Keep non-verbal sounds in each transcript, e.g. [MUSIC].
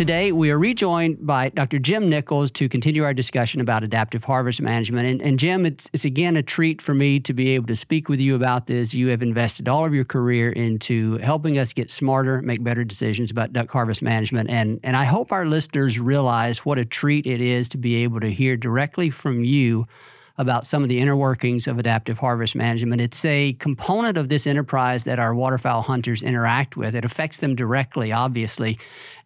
Today, we are rejoined by Dr. Jim Nichols to continue our discussion about adaptive harvest management. And, and, Jim, it's, it's again a treat for me to be able to speak with you about this. You have invested all of your career into helping us get smarter, make better decisions about duck harvest management. And, and I hope our listeners realize what a treat it is to be able to hear directly from you about some of the inner workings of adaptive harvest management. It's a component of this enterprise that our waterfowl hunters interact with. It affects them directly, obviously.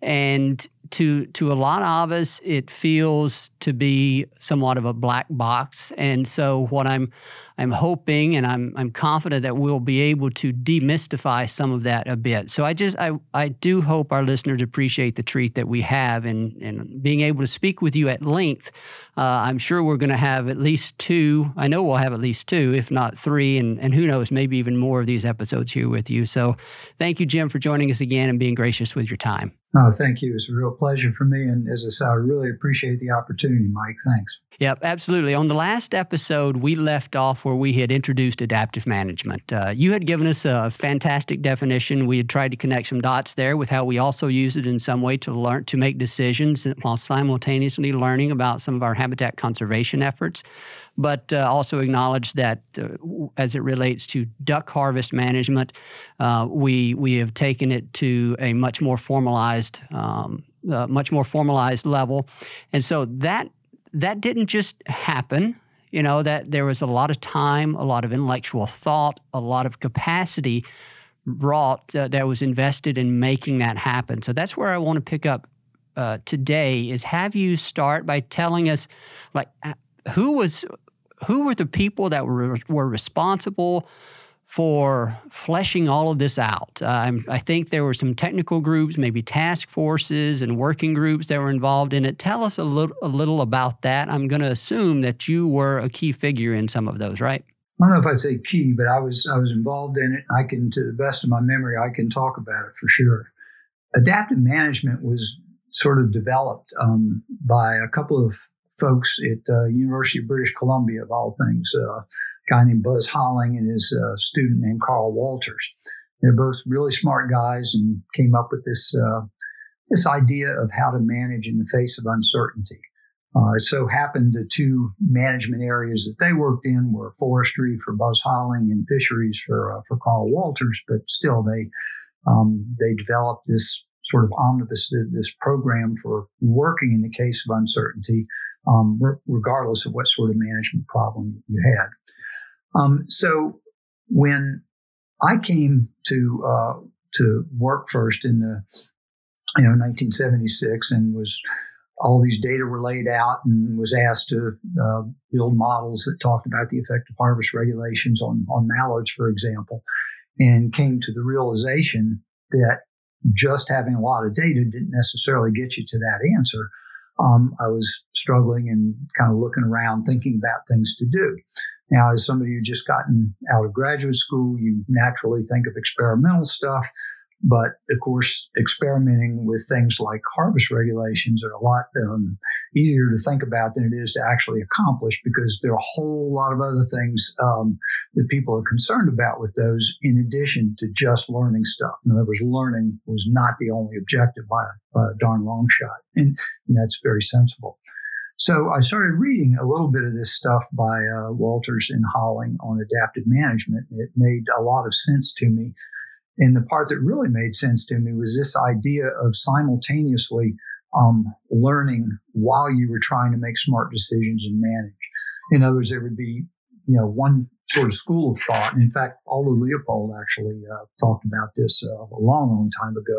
And to to a lot of us, it feels to be somewhat of a black box. And so, what I'm I'm hoping and I'm I'm confident that we'll be able to demystify some of that a bit. So I just I I do hope our listeners appreciate the treat that we have and and being able to speak with you at length. Uh, I'm sure we're going to have at least two. I know we'll have at least two, if not three, and and who knows, maybe even more of these episodes here with you. So, thank you, Jim, for joining us again and being gracious with your time. Oh, thank you. It's a real pleasure for me. And as I said, I really appreciate the opportunity, Mike. Thanks. Yep, absolutely. On the last episode, we left off where we had introduced adaptive management. Uh, you had given us a fantastic definition. We had tried to connect some dots there with how we also use it in some way to learn to make decisions while simultaneously learning about some of our habitat conservation efforts. But uh, also acknowledge that uh, as it relates to duck harvest management, uh, we we have taken it to a much more formalized. Um, uh, much more formalized level. And so that that didn't just happen. You know, that there was a lot of time, a lot of intellectual thought, a lot of capacity brought uh, that was invested in making that happen. So that's where I want to pick up uh, today is have you start by telling us like who was who were the people that were were responsible for fleshing all of this out. Um, I think there were some technical groups, maybe task forces and working groups that were involved in it. Tell us a little, a little about that. I'm going to assume that you were a key figure in some of those, right? I don't know if I'd say key, but I was I was involved in it. I can, to the best of my memory, I can talk about it for sure. Adaptive management was sort of developed um, by a couple of folks at uh, University of British Columbia, of all things. Uh, guy named Buzz Holling and his uh, student named Carl Walters. They're both really smart guys and came up with this uh, this idea of how to manage in the face of uncertainty. Uh, it so happened the two management areas that they worked in were forestry for Buzz Holling and fisheries for uh, for Carl Walters, but still they um, they developed this sort of omnibus this program for working in the case of uncertainty, um, regardless of what sort of management problem you had. Um, so when I came to uh, to work first in the you know 1976 and was all these data were laid out and was asked to uh, build models that talked about the effect of harvest regulations on on mallards, for example, and came to the realization that just having a lot of data didn't necessarily get you to that answer. Um, I was struggling and kind of looking around, thinking about things to do. Now, as somebody who just gotten out of graduate school, you naturally think of experimental stuff. But of course, experimenting with things like harvest regulations are a lot um, easier to think about than it is to actually accomplish because there are a whole lot of other things um, that people are concerned about with those, in addition to just learning stuff. In other words, learning was not the only objective by, by a darn long shot. And, and that's very sensible. So I started reading a little bit of this stuff by uh, Walters and Holling on adaptive management. It made a lot of sense to me. And the part that really made sense to me was this idea of simultaneously um, learning while you were trying to make smart decisions and manage. In other words, there would be, you know, one sort of school of thought. And in fact, Aldo Leopold actually uh, talked about this uh, a long, long time ago.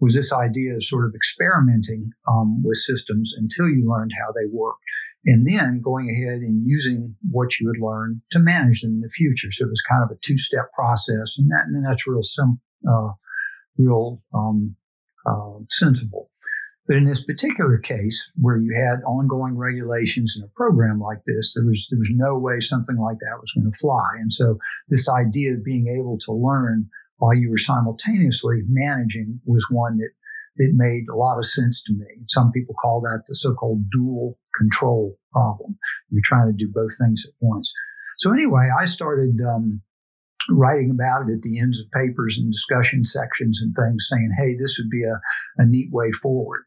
Was this idea of sort of experimenting um, with systems until you learned how they worked, and then going ahead and using what you had learned to manage them in the future. So it was kind of a two-step process, and, that, and that's real sim, uh, real um, uh, sensible. But in this particular case, where you had ongoing regulations in a program like this, there was there was no way something like that was going to fly. And so this idea of being able to learn while you were simultaneously managing was one that it made a lot of sense to me. Some people call that the so-called dual control problem. You're trying to do both things at once. So anyway, I started um, writing about it at the ends of papers and discussion sections and things saying, hey, this would be a, a neat way forward.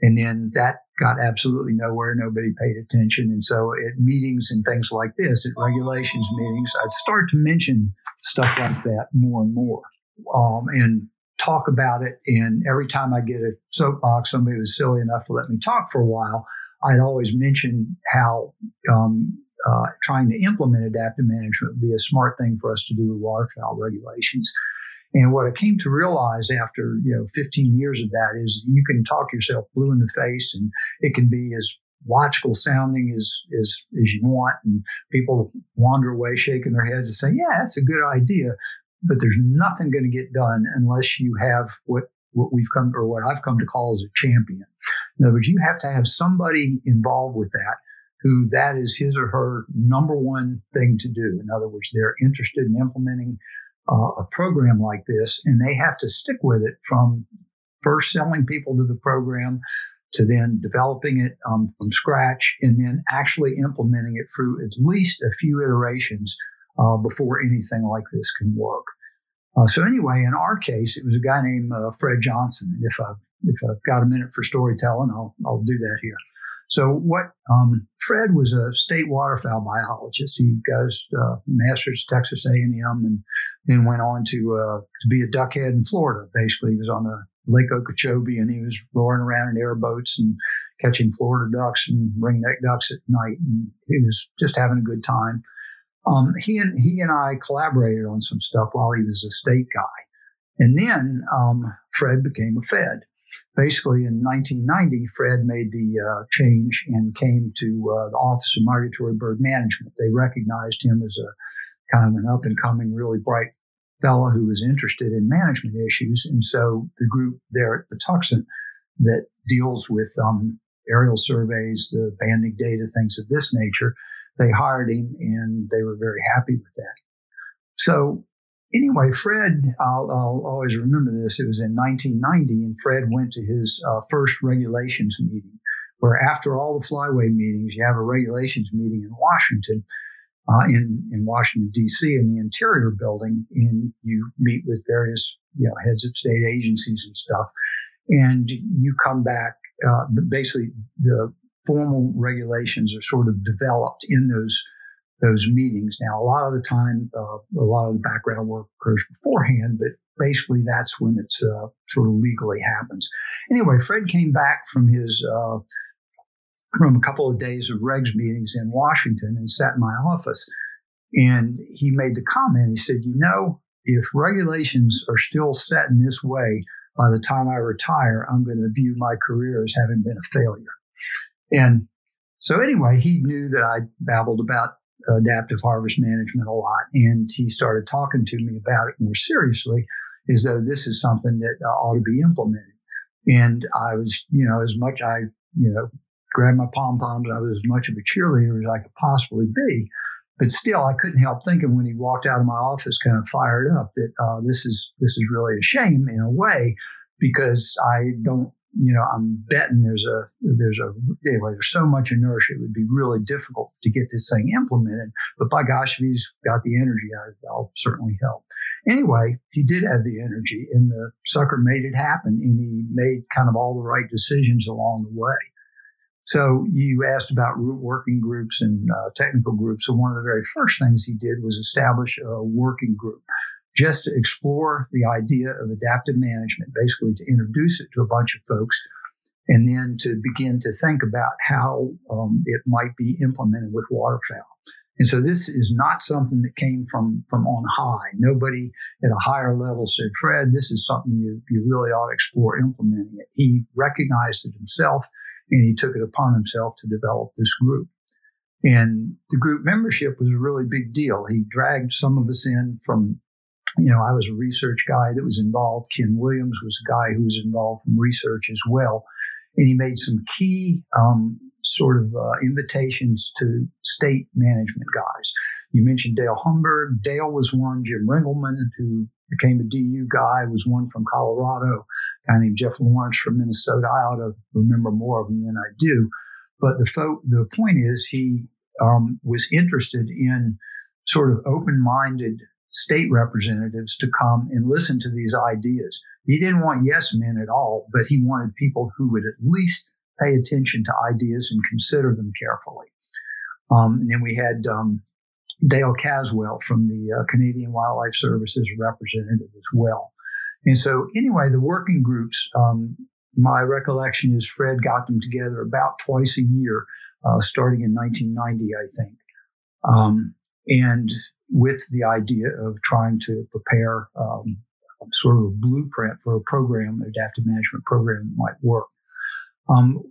And then that got absolutely nowhere. Nobody paid attention. And so at meetings and things like this, at regulations meetings, I'd start to mention stuff like that more and more um, and talk about it. And every time I get a soapbox, somebody was silly enough to let me talk for a while, I'd always mention how um, uh, trying to implement adaptive management would be a smart thing for us to do with waterfowl regulations. And what I came to realize after you know 15 years of that is you can talk yourself blue in the face, and it can be as logical sounding as as as you want, and people wander away shaking their heads and say, "Yeah, that's a good idea," but there's nothing going to get done unless you have what what we've come or what I've come to call as a champion. In other words, you have to have somebody involved with that who that is his or her number one thing to do. In other words, they're interested in implementing uh, a program like this, and they have to stick with it from first selling people to the program to then developing it um, from scratch and then actually implementing it through at least a few iterations uh, before anything like this can work. Uh, so anyway, in our case, it was a guy named uh, Fred Johnson. And if I if I've got a minute for storytelling, I'll I'll do that here. So what um, Fred was a state waterfowl biologist. He goes uh, master's Texas A&M and then went on to uh, to be a duckhead in Florida. Basically, he was on the Lake Okeechobee and he was roaring around in airboats and catching Florida ducks and ringneck ducks at night. And he was just having a good time. Um, he and he and I collaborated on some stuff while he was a state guy, and then um, Fred became a Fed basically in 1990, Fred made the uh, change and came to uh, the Office of Migratory Bird Management. They recognized him as a kind of an up and coming, really bright fellow who was interested in management issues. And so the group there at Patuxent that deals with um, aerial surveys, the banding data, things of this nature, they hired him and they were very happy with that. So anyway, Fred, I'll, I'll, always remember this. It was in 1990, and Fred went to his uh, first regulations meeting, where after all the flyway meetings, you have a regulations meeting in Washington, uh, in, in Washington, D.C., in the Interior Building, and you meet with various you know, heads of state agencies and stuff. And you come back, uh, basically, the formal regulations are sort of developed in those those meetings. Now, a lot of the time, uh, a lot of the background work occurs beforehand, but basically that's when it's uh, sort of legally happens. Anyway, Fred came back from his uh, from a couple of days of regs meetings in Washington and sat in my office, and he made the comment. He said, "You know, if regulations are still set in this way." By the time I retire, I'm going to view my career as having been a failure. And so anyway, he knew that I babbled about adaptive harvest management a lot. And he started talking to me about it more seriously, as though this is something that uh, ought to be implemented. And I was, you know, as much I, you know, grabbed my pom poms, I was as much of a cheerleader as I could possibly be. But still, I couldn't help thinking when he walked out of my office, kind of fired up, that uh, this is this is really a shame in a way, because I don't you know, I'm betting there's a there's a anyway, there's so much inertia. It would be really difficult to get this thing implemented. But by gosh, if he's got the energy, I, will certainly help. Anyway, he did have the energy, and the sucker made it happen, and he made kind of all the right decisions along the way. So you asked about working groups and uh, technical groups. So one of the very first things he did was establish a working group just to explore the idea of adaptive management, basically to introduce it to a bunch of folks, and then to begin to think about how um, it might be implemented with waterfowl. And so this is not something that came from, from on high. Nobody at a higher level said, Fred, this is something you, you really ought to explore implementing it. He recognized it himself and he took it upon himself to develop this group. And the group membership was a really big deal. He dragged some of us in from, you know, I was a research guy that was involved. Ken Williams was a guy who was involved from research as well. And he made some key um, sort of uh, invitations to state management guys. You mentioned Dale Humburg. Dale was one. Jim Ringelman, who became a DU guy, was one from Colorado. A guy named Jeff Lawrence from Minnesota. I ought to remember more of them than I do. But the fo- the point is, he um, was interested in sort of open-minded state representatives to come and listen to these ideas. He didn't want yes men at all, but he wanted people who would at least pay attention to ideas and consider them carefully. Um, and then we had um, Dale Caswell from the uh, Canadian Wildlife Services representative as well. And so, anyway, the working groups, um, my recollection is Fred got them together about twice a year, uh, starting in 1990, I think. Um, and with the idea of trying to prepare um, sort of a blueprint for a program, an adaptive management program that might work. Um,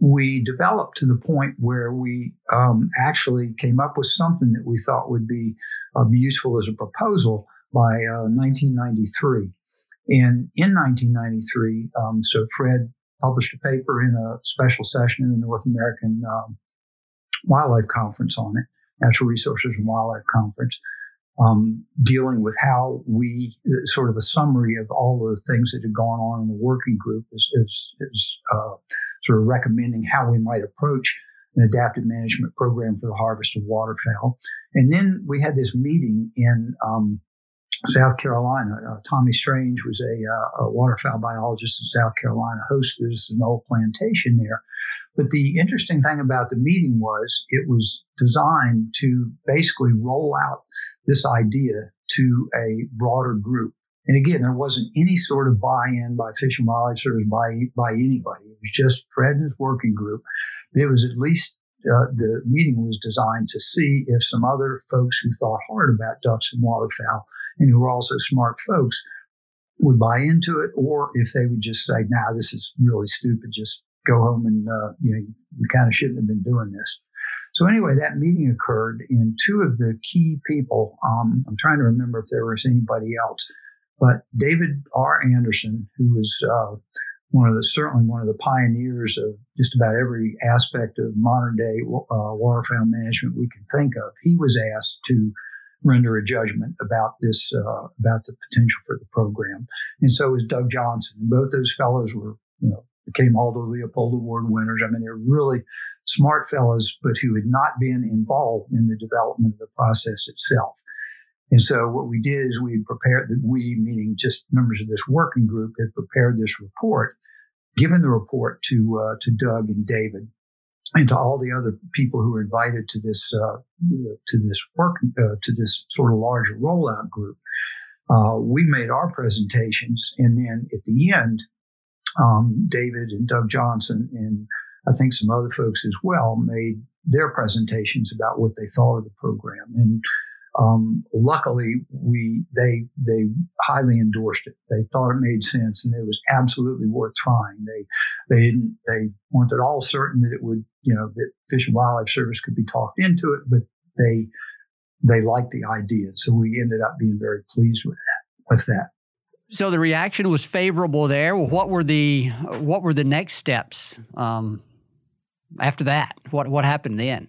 we developed to the point where we um, actually came up with something that we thought would be uh, useful as a proposal by uh, 1993. And in 1993, um, so Fred published a paper in a special session in the North American um, Wildlife Conference on it, Natural Resources and Wildlife Conference um, dealing with how we uh, sort of a summary of all the things that had gone on in the working group is, is, is uh, sort of recommending how we might approach an adaptive management program for the harvest of waterfowl. And then we had this meeting in um, South Carolina. Uh, Tommy Strange was a, uh, a, waterfowl biologist in South Carolina, hosted us an old plantation there. But the interesting thing about the meeting was it was designed to basically roll out this idea to a broader group. And again, there wasn't any sort of buy-in by Fish and Wildlife Service by by anybody. It was just Fred and his working group. It was at least uh, the meeting was designed to see if some other folks who thought hard about ducks and waterfowl and who were also smart folks would buy into it, or if they would just say, "Nah, this is really stupid. Just go home and uh, you know you kind of shouldn't have been doing this." So anyway, that meeting occurred, and two of the key people. Um, I'm trying to remember if there was anybody else, but David R. Anderson, who was uh, one of the certainly one of the pioneers of just about every aspect of modern day uh, waterfowl management we can think of. He was asked to render a judgment about this uh, about the potential for the program, and so was Doug Johnson. And both those fellows were you know became Aldo Leopold Award winners. I mean, they're really smart fellows, but who had not been involved in the development of the process itself. And so what we did is we prepared, that we, meaning just members of this working group, had prepared this report, given the report to, uh, to Doug and David and to all the other people who were invited to this, uh, to this work, uh, to this sort of larger rollout group. Uh, we made our presentations. And then at the end, um, David and Doug Johnson and I think some other folks as well made their presentations about what they thought of the program. And um, luckily, we they they highly endorsed it. They thought it made sense, and it was absolutely worth trying. They they didn't they weren't at all certain that it would you know that Fish and Wildlife Service could be talked into it, but they they liked the idea. So we ended up being very pleased with that. With that. So the reaction was favorable there. What were the what were the next steps um, after that? What what happened then?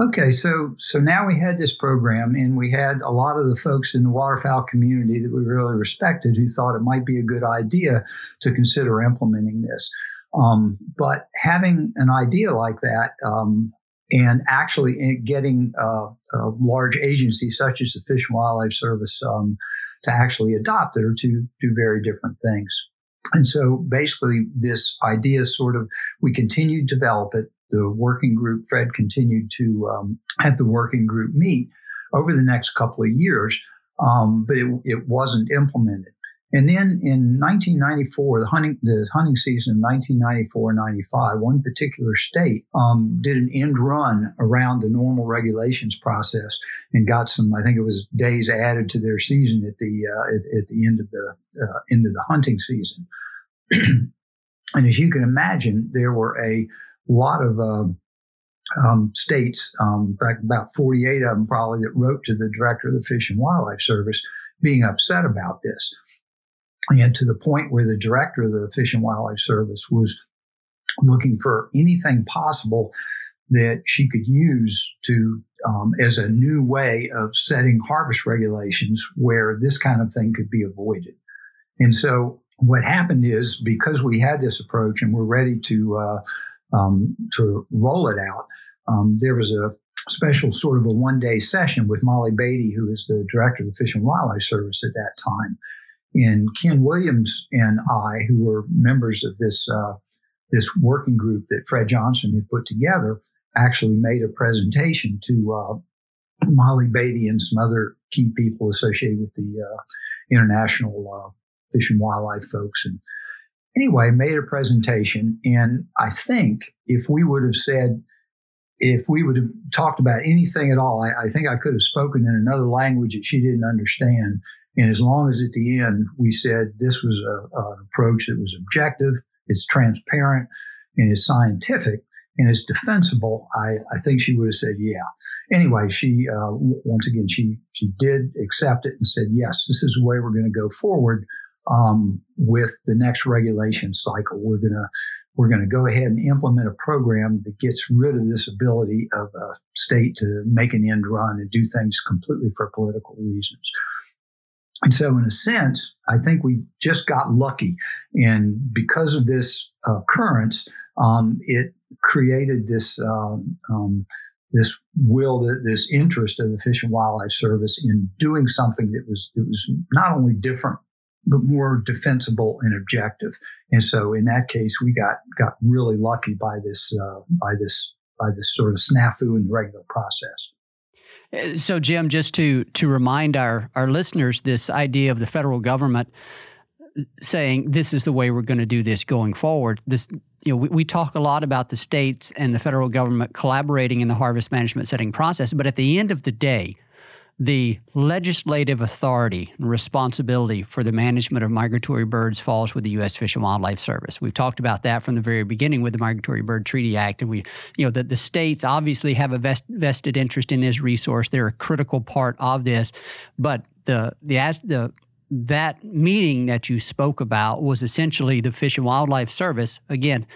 Okay, so so now we had this program, and we had a lot of the folks in the waterfowl community that we really respected who thought it might be a good idea to consider implementing this. Um, but having an idea like that um, and actually getting uh, a large agency such as the Fish and Wildlife Service um, to actually adopt it are two two very different things. And so basically, this idea sort of we continued to develop it the working group, Fred continued to um, have the working group meet over the next couple of years, um, but it, it wasn't implemented. And then in 1994, the hunting, the hunting season of 1994-95, one particular state um, did an end run around the normal regulations process and got some, I think it was days added to their season at the uh, at, at, the end of the uh, end of the hunting season. [CLEARS THROAT] and as you can imagine, there were a lot of uh, um, states, um, about 48 of them probably, that wrote to the director of the Fish and Wildlife Service being upset about this and to the point where the director of the Fish and Wildlife Service was looking for anything possible that she could use to um, as a new way of setting harvest regulations where this kind of thing could be avoided. And so what happened is because we had this approach and we're ready to uh, um, to roll it out, um, there was a special sort of a one day session with Mollie Beattie, who is the director of the Fish and Wildlife Service at that time. And Ken Williams and I, who were members of this uh, this working group that Fred Johnson had put together, actually made a presentation to uh, Mollie Beattie and some other key people associated with the uh, international uh, fish and wildlife folks. And anyway, made a presentation. And I think if we would have said, if we would have talked about anything at all, I, I, think I could have spoken in another language that she didn't understand. And as long as at the end we said this was an approach that was objective, it's transparent, and is scientific, and it's defensible, I, I think she would have said yeah. Anyway, she uh, once again she she did accept it and said yes, this is the way we're going to go forward um, with the next regulation cycle. We're going to we're going to go ahead and implement a program that gets rid of this ability of a state to make an end run and do things completely for political reasons. And so, in a sense, I think we just got lucky. And because of this uh, occurrence, um, it created this um, um, this will, this interest of the Fish and Wildlife Service in doing something that was that was not only different but more defensible and objective. And so in that case, we got got really lucky by this uh, by this by this sort of snafu in the regular process. Uh, so Jim, just to to remind our our listeners, this idea of the federal government saying this is the way we're going to do this going forward. This you know, we, we, talk a lot about the states and the federal government collaborating in the harvest management setting process, but at the end of the day, the legislative authority and responsibility for the management of migratory birds falls with the U.S. Fish and Wildlife Service. We've talked about that from the very beginning with the Migratory Bird Treaty Act, and we, you know, that the states obviously have a vest, vested interest in this resource. They're a critical part of this, but the the as the that meeting that you spoke about was essentially the Fish and Wildlife Service again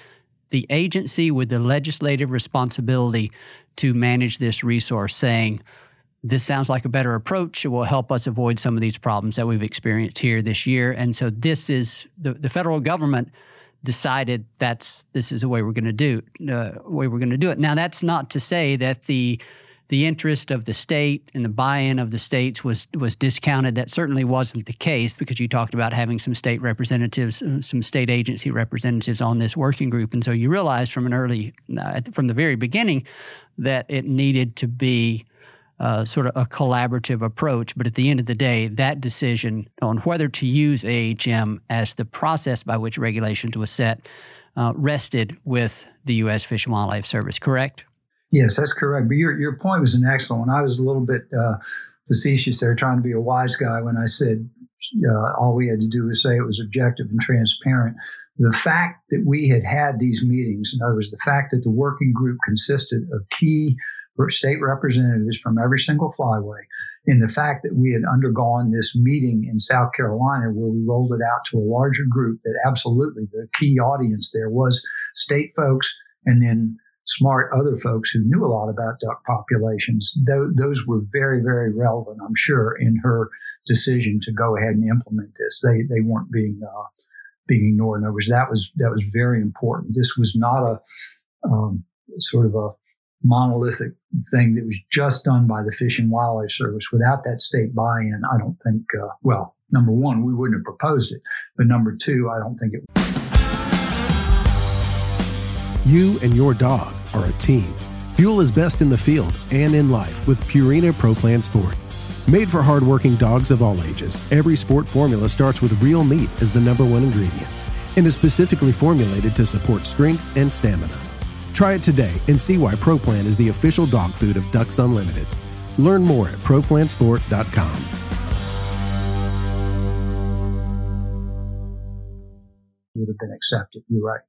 the agency with the legislative responsibility to manage this resource saying this sounds like a better approach. It will help us avoid some of these problems that we've experienced here this year. And so this is the, the federal government decided that's this is the way we're going to do uh, way we're going to do it. Now that's not to say that the the interest of the state and the buy-in of the states was was discounted. That certainly wasn't the case because you talked about having some state representatives, uh, some state agency representatives on this working group, and so you realized from an early, uh, from the very beginning, that it needed to be uh, sort of a collaborative approach. But at the end of the day, that decision on whether to use AHM as the process by which regulations was set uh, rested with the U.S. Fish and Wildlife Service, correct? Yes, that's correct. But your, your point was an excellent one. I was a little bit uh, facetious there, trying to be a wise guy when I said uh, all we had to do was say it was objective and transparent. The fact that we had had these meetings, in other words, the fact that the working group consisted of key state representatives from every single flyway. In the fact that we had undergone this meeting in South Carolina where we rolled it out to a larger group, that absolutely the key audience there was state folks and then smart other folks who knew a lot about duck populations. Th- those were very, very relevant, I'm sure, in her decision to go ahead and implement this. They they weren't being uh, being ignored. In other words, that was that was very important. This was not a um, sort of a monolithic thing that was just done by the Fish and Wildlife Service. Without that state buy in, I don't think, uh, well, number one, we wouldn't have proposed it. But number two, I don't think it You and your dog are a team. Fuel is best in the field and in life with Purina Pro Plan Sport. Made for hardworking dogs of all ages, every sport formula starts with real meat as the number one ingredient and is specifically formulated to support strength and stamina. Try it today and see why ProPlan is the official dog food of Ducks Unlimited. Learn more at ProPlansport.com. Would have been accepted. You're right.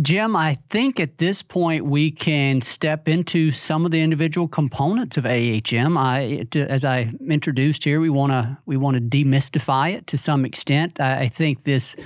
Jim, I think at this point we can step into some of the individual components of AHM. I, as I introduced here, we want to we want to demystify it to some extent. I, I think this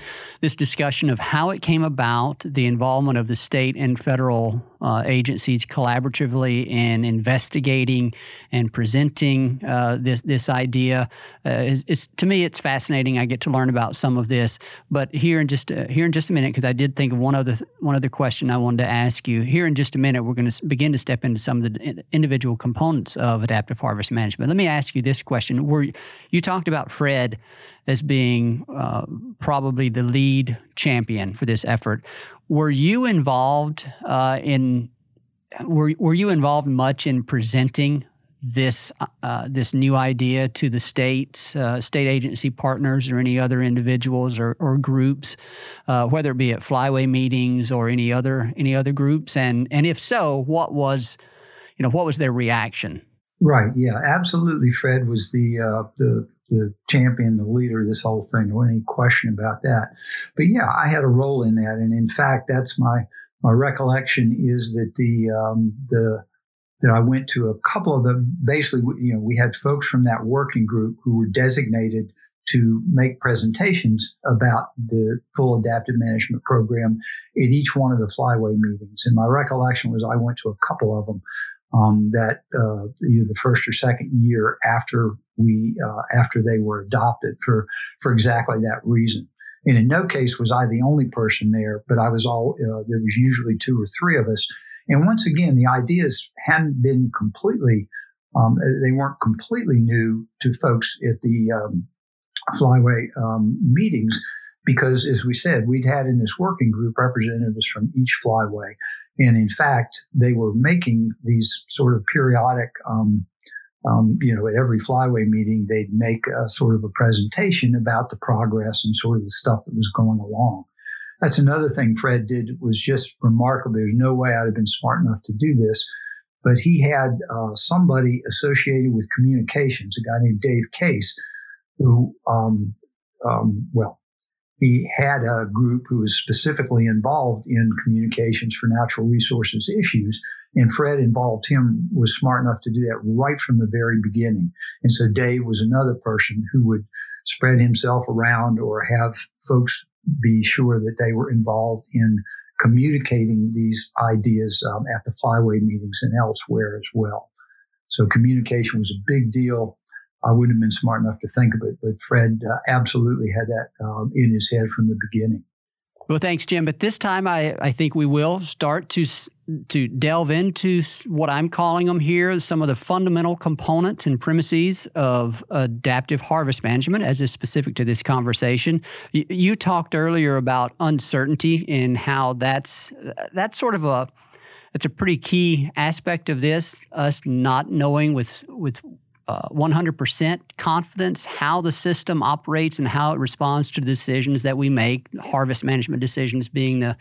this discussion of how it came about, the involvement of the state and federal uh, agencies collaboratively in investigating and presenting uh, this this idea. Uh, is, is, to me, it's fascinating. I get to learn about some of this. But here in just uh, here in just a minute, because I did think of one other one other question I wanted to ask you. Here in just a minute, we're going to begin to step into some of the individual components of adaptive harvest management. Let me ask you this question: Were you talked about Fred as being uh, probably the lead champion for this effort? Were you involved uh, in were were you involved much in presenting this uh, this new idea to the states, uh, state agency partners, or any other individuals or, or groups, uh, whether it be at flyway meetings or any other any other groups, and and if so, what was you know what was their reaction? Right. Yeah. Absolutely. Fred was the uh, the the champion, the leader of this whole thing. No any question about that. But yeah, I had a role in that, and in fact, that's my my recollection is that the um, the that I went to a couple of them. Basically, you know, we had folks from that working group who were designated to make presentations about the full adaptive management program at each one of the flyway meetings. And my recollection was I went to a couple of them um, that uh, either the first or second year after we uh, after they were adopted for for exactly that reason. And in no case was I the only person there, but I was all uh, there was usually two or three of us. And once again, the ideas hadn't been completely um, they weren't completely new to folks at the um, flyway um, meetings because, as we said, we'd had in this working group representatives from each flyway. And in fact, they were making these sort of periodic, um, um, you know, at every flyway meeting, they'd make a sort of a presentation about the progress and sort of the stuff that was going along. That's another thing Fred did was just remarkable. There's no way I'd have been smart enough to do this, but he had uh, somebody associated with communications, a guy named Dave Case, who, um, um, well, he had a group who was specifically involved in communications for natural resources issues. And Fred involved him, was smart enough to do that right from the very beginning. And so Dave was another person who would spread himself around or have folks be sure that they were involved in communicating these ideas um, at the flyway meetings and elsewhere as well. So communication was a big deal. I wouldn't have been smart enough to think of it, but Fred uh, absolutely had that um, in his head from the beginning. Well, thanks, Jim. But this time, I, I think we will start to to delve into what I'm calling them here some of the fundamental components and premises of adaptive harvest management, as is specific to this conversation. You, you talked earlier about uncertainty and how that's that's sort of a it's a pretty key aspect of this. Us not knowing with with uh, 100% confidence how the system operates and how it responds to the decisions that we make, harvest management decisions being the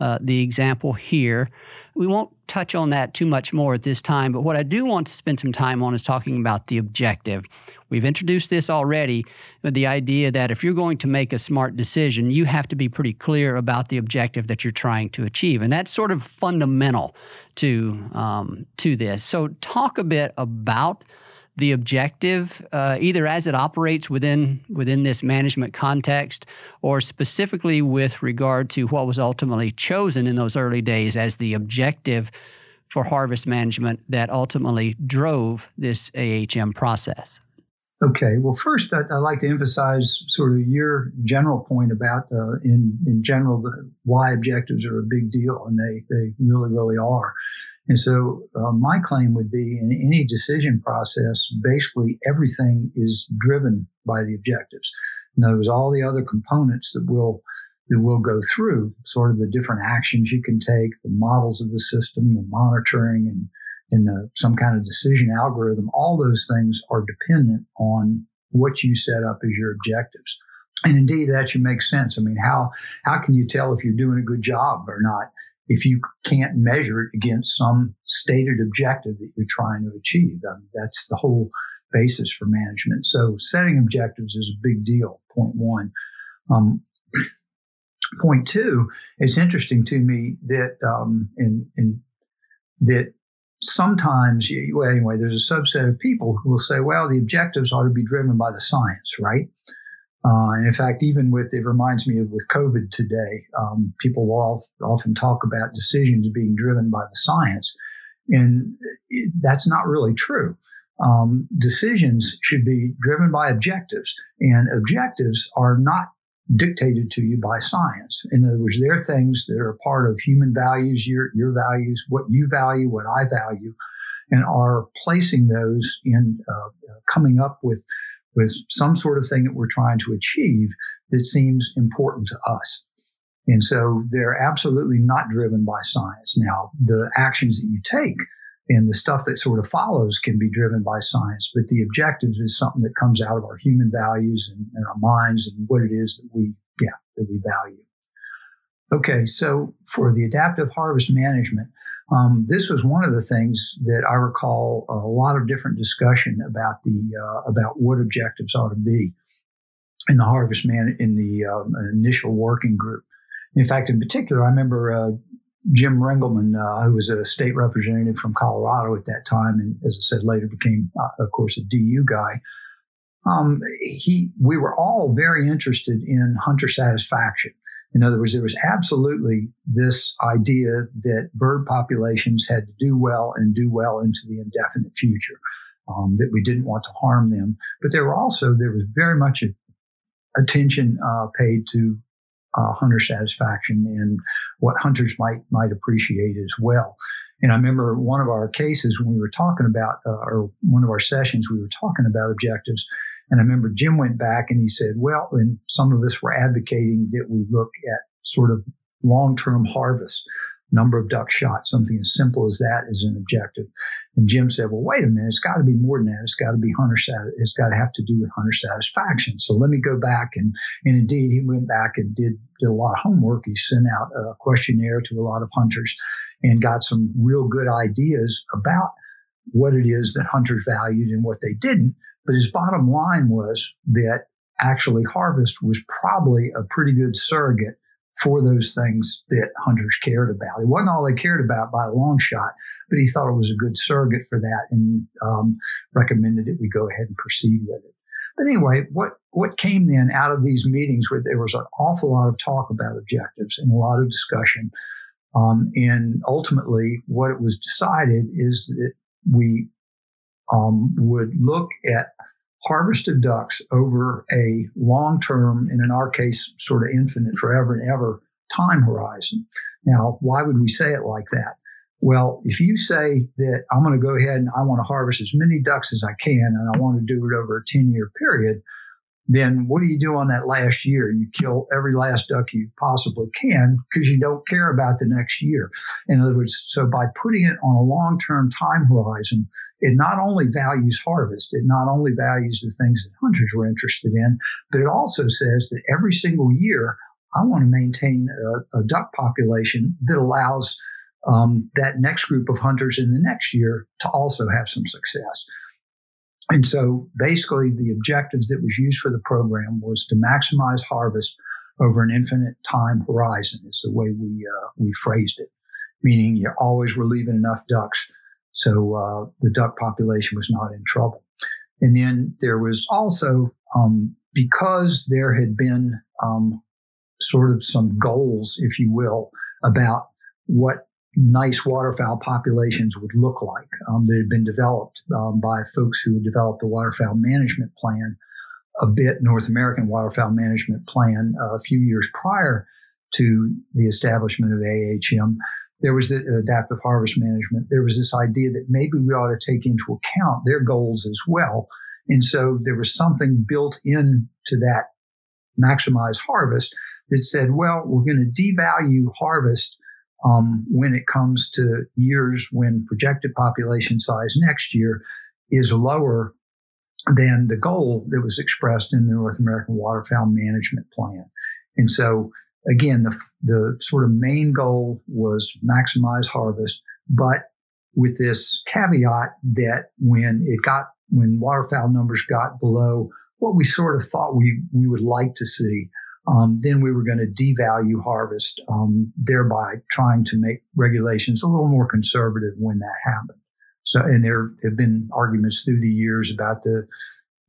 uh, the example here. We won't touch on that too much more at this time, but what I do want to spend some time on is talking about the objective. We've introduced this already, the idea that if you're going to make a smart decision, you have to be pretty clear about the objective that you're trying to achieve, and that's sort of fundamental to um, to this. So, talk a bit about the objective, uh, either as it operates within within this management context, or specifically with regard to what was ultimately chosen in those early days as the objective for harvest management that ultimately drove this AHM process? Okay. Well, first, I'd, I'd, like to emphasize sort of your general point about, uh, in in general, the, why objectives are a big deal, and they they really really are. And so uh, my claim would be in any decision process, basically everything is driven by the objectives. In other words, all the other components that will that will go through, sort of the different actions you can take, the models of the system, the monitoring and in the, some kind of decision algorithm, all those things are dependent on what you set up as your objectives. And indeed, that should make sense. I mean, how how can you tell if you're doing a good job or not if you can't measure it against some stated objective that you're trying to achieve? I mean, that's the whole basis for management. So, setting objectives is a big deal. Point one. Um, [CLEARS THROAT] point two, it's interesting to me that um, in, in that sometimes, well, anyway, there's a subset of people who will say, well, the objectives ought to be driven by the science, right? Uh, in fact, even with it reminds me of with COVID today, um, people will often talk about decisions being driven by the science, and it, that's not really true. Um, decisions should be driven by objectives, and objectives are not dictated to you by science. In other words, they're things that are part of human values, your, your values, what you value, what I value, and are placing those in uh, coming up with, with some sort of thing that we're trying to achieve that seems important to us. And so they're absolutely not driven by science. Now, the actions that you take and the stuff that sort of follows can be driven by science, but the objectives is something that comes out of our human values and, and our minds and what it is that we, yeah, that we value. Okay, so for the adaptive harvest management, um, this was one of the things that I recall a lot of different discussion about the uh, about what objectives ought to be in the harvest man in the um, initial working group. In fact, in particular, I remember uh, Jim Ringelman, uh, who was a state representative from Colorado at that time, and as I said, later became, uh, of course, a DU guy. Um, he, we were all very interested in hunter satisfaction. In other words, there was absolutely this idea that bird populations had to do well and do well into the indefinite future. Um, that we didn't want to harm them, but there were also there was very much attention uh, paid to uh, hunter satisfaction and what hunters might might appreciate as well. And I remember one of our cases when we were talking about, uh, or one of our sessions, we were talking about objectives. And I remember Jim went back and he said, well, and some of us were advocating that we look at sort of long term harvest number of ducks shot, something as simple as that is an objective. And Jim said, well, wait a minute, it's got to be more than that. It's got to be hunter sat- it's got to have to do with hunter satisfaction. So let me go back and, and indeed he went back and did, did a lot of homework. He sent out a questionnaire to a lot of hunters and got some real good ideas about what it is that hunters valued and what they didn't. But his bottom line was that actually harvest was probably a pretty good surrogate for those things that hunters cared about. It wasn't all they cared about by a long shot, but he thought it was a good surrogate for that and um, recommended that we go ahead and proceed with it. But anyway, what, what came then out of these meetings where there was an awful lot of talk about objectives and a lot of discussion. Um, and ultimately, what it was decided is that we um, would look at harvested ducks over a long term, and in our case, sort of infinite, forever and ever time horizon. Now, why would we say it like that? Well, if you say that I'm going to go ahead and I want to harvest as many ducks as I can and I want to do it over a 10 year period, then what do you do on that last year? You kill every last duck you possibly can because you don't care about the next year. In other words, so by putting it on a long term time horizon, it not only values harvest, it not only values the things that hunters were interested in, but it also says that every single year, I want to maintain a, a duck population that allows um, that next group of hunters in the next year to also have some success. And so basically, the objectives that was used for the program was to maximize harvest over an infinite time horizon, is the way we, uh, we phrased it, meaning you always were leaving enough ducks so uh, the duck population was not in trouble. And then there was also, um, because there had been um, sort of some goals, if you will, about what nice waterfowl populations would look like um, that had been developed um, by folks who had developed the waterfowl management plan, a bit North American waterfowl management plan uh, a few years prior to the establishment of AHM. There was the adaptive harvest management. There was this idea that maybe we ought to take into account their goals as well. And so there was something built into that maximize harvest that said, well, we're going to devalue harvest um, when it comes to years when projected population size next year is lower than the goal that was expressed in the North American Waterfowl Management Plan. And so, again, the, the sort of main goal was maximize harvest, but with this caveat that when it got when waterfowl numbers got below what we sort of thought we we would like to see, um, then we were going to devalue harvest, um, thereby trying to make regulations a little more conservative when that happened. So, and there have been arguments through the years about the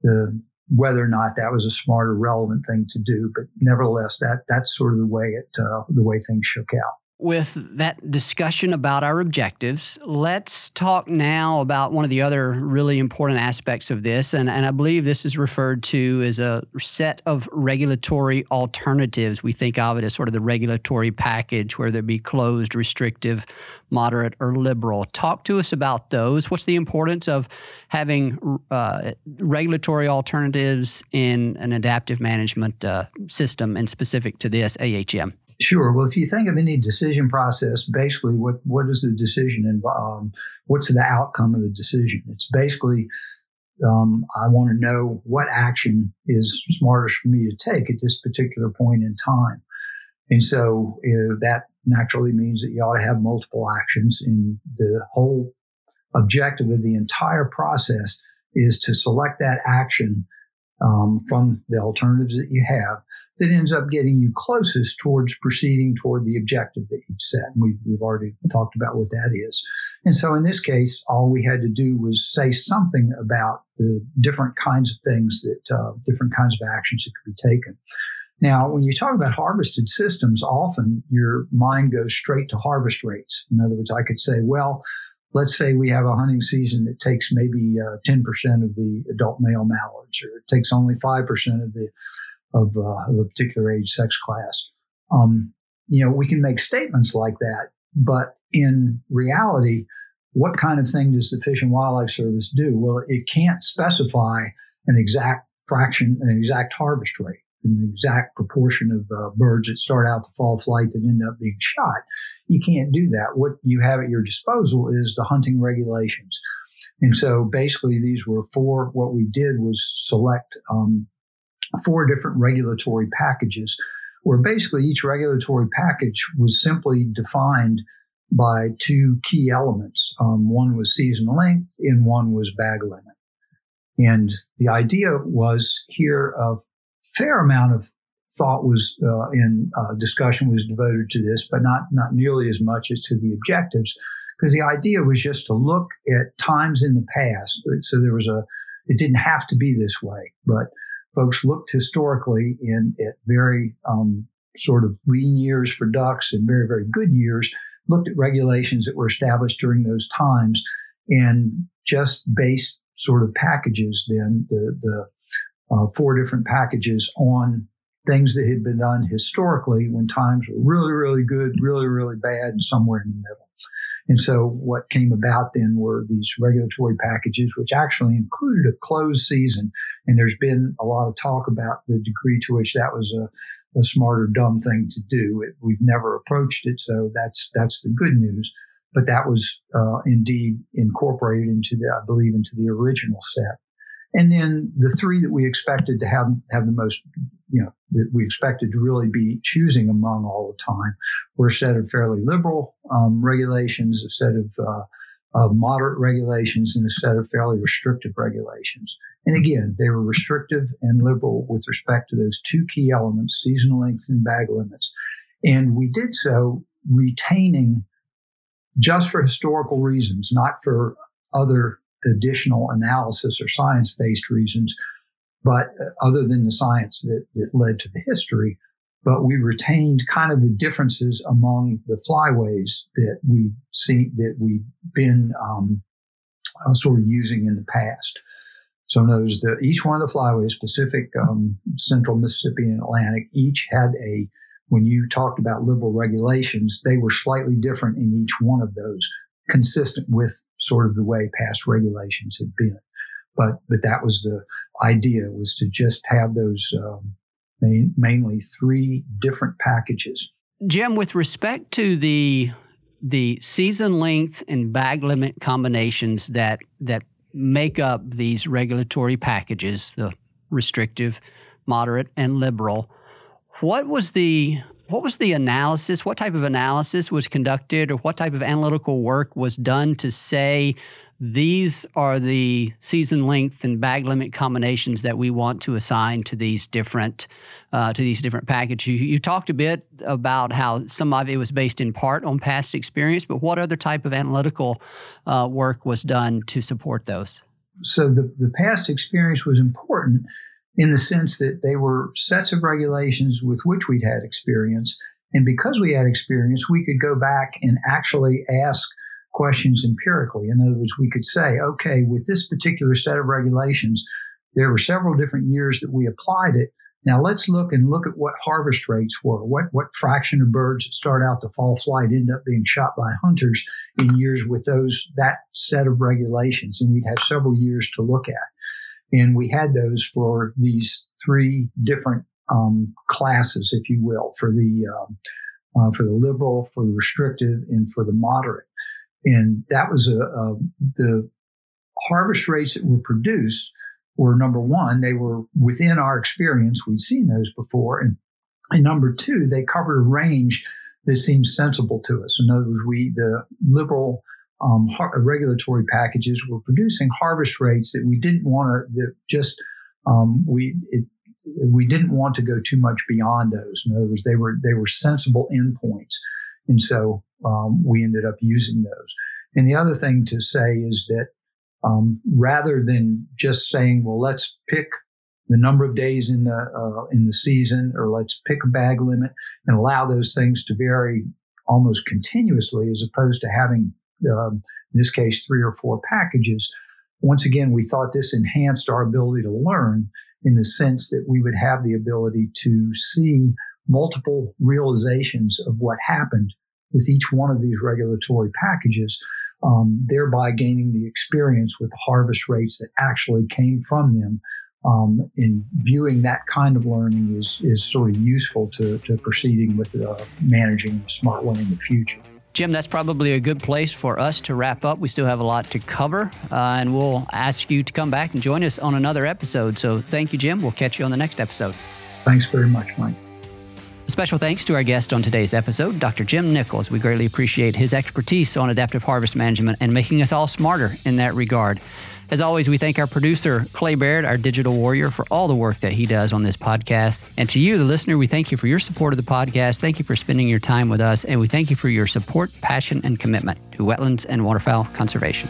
the whether or not that was a smart or relevant thing to do, but nevertheless, that that's sort of the way it uh, the way things shook out with that discussion about our objectives, let's talk now about one of the other really important aspects of this. And, and I believe this is referred to as a set of regulatory alternatives. We think of it as sort of the regulatory package, where there be closed, restrictive, moderate, or liberal. Talk to us about those. What's the importance of having uh, regulatory alternatives in an adaptive management uh, system and specific to this AHM? Sure. Well, if you think of any decision process, basically, what what is the decision involve? Um, what's the outcome of the decision? It's basically um, I want to know what action is smartest for me to take at this particular point in time. And so uh, that naturally means that you ought to have multiple actions. And the whole objective of the entire process is to select that action um, from the alternatives that you have that ends up getting you closest towards proceeding toward the objective that you've set. And we've, we've already talked about what that is. And so in this case, all we had to do was say something about the different kinds of things that, uh, different kinds of actions that could be taken. Now, when you talk about harvested systems, often your mind goes straight to harvest rates. In other words, I could say, well, let's say we have a hunting season that takes maybe uh, 10% of the adult male mallards, or it takes only 5% of the of, uh, of a particular age sex class. Um, you know, we can make statements like that, but in reality, what kind of thing does the Fish and Wildlife Service do? Well, it can't specify an exact fraction, an exact harvest rate an exact proportion of uh, birds that start out to fall flight that end up being shot. You can't do that. What you have at your disposal is the hunting regulations. And so basically, these were four. What we did was select um, four different regulatory packages, where basically each regulatory package was simply defined by two key elements. Um, one was season length, and one was bag limit. And the idea was here of fair amount of thought was uh, in uh, discussion was devoted to this, but not not nearly as much as to the objectives, because the idea was just to look at times in the past. So there was a it didn't have to be this way, but folks looked historically in at very um, sort of lean years for ducks and very very good years. Looked at regulations that were established during those times, and just based sort of packages then the the uh, four different packages on things that had been done historically when times were really, really good, really, really bad, and somewhere in the middle. And so what came about then were these regulatory packages, which actually included a closed season. And there's been a lot of talk about the degree to which that was a, a smart or dumb thing to do. It, we've never approached it, so that's that's the good news. But that was uh, indeed incorporated into the, I believe, into the original set. And then the three that we expected to have have the most, you know, that we expected to really be choosing among all the time were a set of fairly liberal um, regulations, a set of, uh, of moderate regulations, and a set of fairly restrictive regulations. And again, they were restrictive and liberal with respect to those two key elements, seasonal length and bag limits. And we did so retaining just for historical reasons, not for other additional analysis or science based reasons, but uh, other than the science that, that led to the history. But we retained kind of the differences among the flyways that we see that we've been um, uh, sort of using in the past. So those the each one of the flyways, Pacific, um, Central Mississippi, and Atlantic, each had a when you talked about liberal regulations, they were slightly different in each one of those consistent with sort of the way past regulations had been. But but that was the idea was to just have those um, main, mainly three different packages. Jim, with respect to the the season length and bag limit combinations that that make up these regulatory packages, the restrictive, moderate, and liberal. What was the what was the analysis? What type of analysis was conducted, or what type of analytical work was done to say these are the season length and bag limit combinations that we want to assign to these different uh, to these different packages. You, you, talked a bit about how some of it was based in part on past experience, but what other type of analytical uh, work was done to support those? So the, the past experience was important in the sense that they were sets of regulations with which we'd had experience. And because we had experience, we could go back and actually ask questions empirically. In other words, we could say, okay, with this particular set of regulations, there were several different years that we applied it. Now let's look and look at what harvest rates were. What what fraction of birds that start out the fall flight end up being shot by hunters in years with those that set of regulations, and we'd have several years to look at. And we had those for these three different um, classes, if you will, for the um, uh, for the liberal, for the restrictive, and for the moderate. And that was a, a, the harvest rates that were produced were number one, they were within our experience. We'd seen those before. And, and number two, they covered a range that seemed sensible to us. In other words, we, the liberal um, regulatory packages were producing harvest rates that we didn't want to just um, we it, we didn't want to go too much beyond those. In other words, they were they were sensible endpoints, and so um, we ended up using those. And the other thing to say is that um, rather than just saying, well, let's pick the number of days in the uh, in the season, or let's pick a bag limit and allow those things to vary almost continuously, as opposed to having um, in this case, three or four packages. Once again, we thought this enhanced our ability to learn in the sense that we would have the ability to see multiple realizations of what happened with each one of these regulatory packages, um, thereby gaining the experience with the harvest rates that actually came from them. Um, in viewing that kind of learning is, is sort of useful to, to proceeding with uh, managing smart one in the future. Jim, that's probably a good place for us to wrap up. We still have a lot to cover, uh, and we'll ask you to come back and join us on another episode. So thank you, Jim. We'll catch you on the next episode. Thanks very much, Mike. Special thanks to our guest on today's episode, Dr. Jim Nichols. We greatly appreciate his expertise on adaptive harvest management and making us all smarter in that regard. As always, we thank our producer, Clay Baird, our digital warrior, for all the work that he does on this podcast. And to you, the listener, we thank you for your support of the podcast. Thank you for spending your time with us. And we thank you for your support, passion, and commitment to wetlands and waterfowl conservation.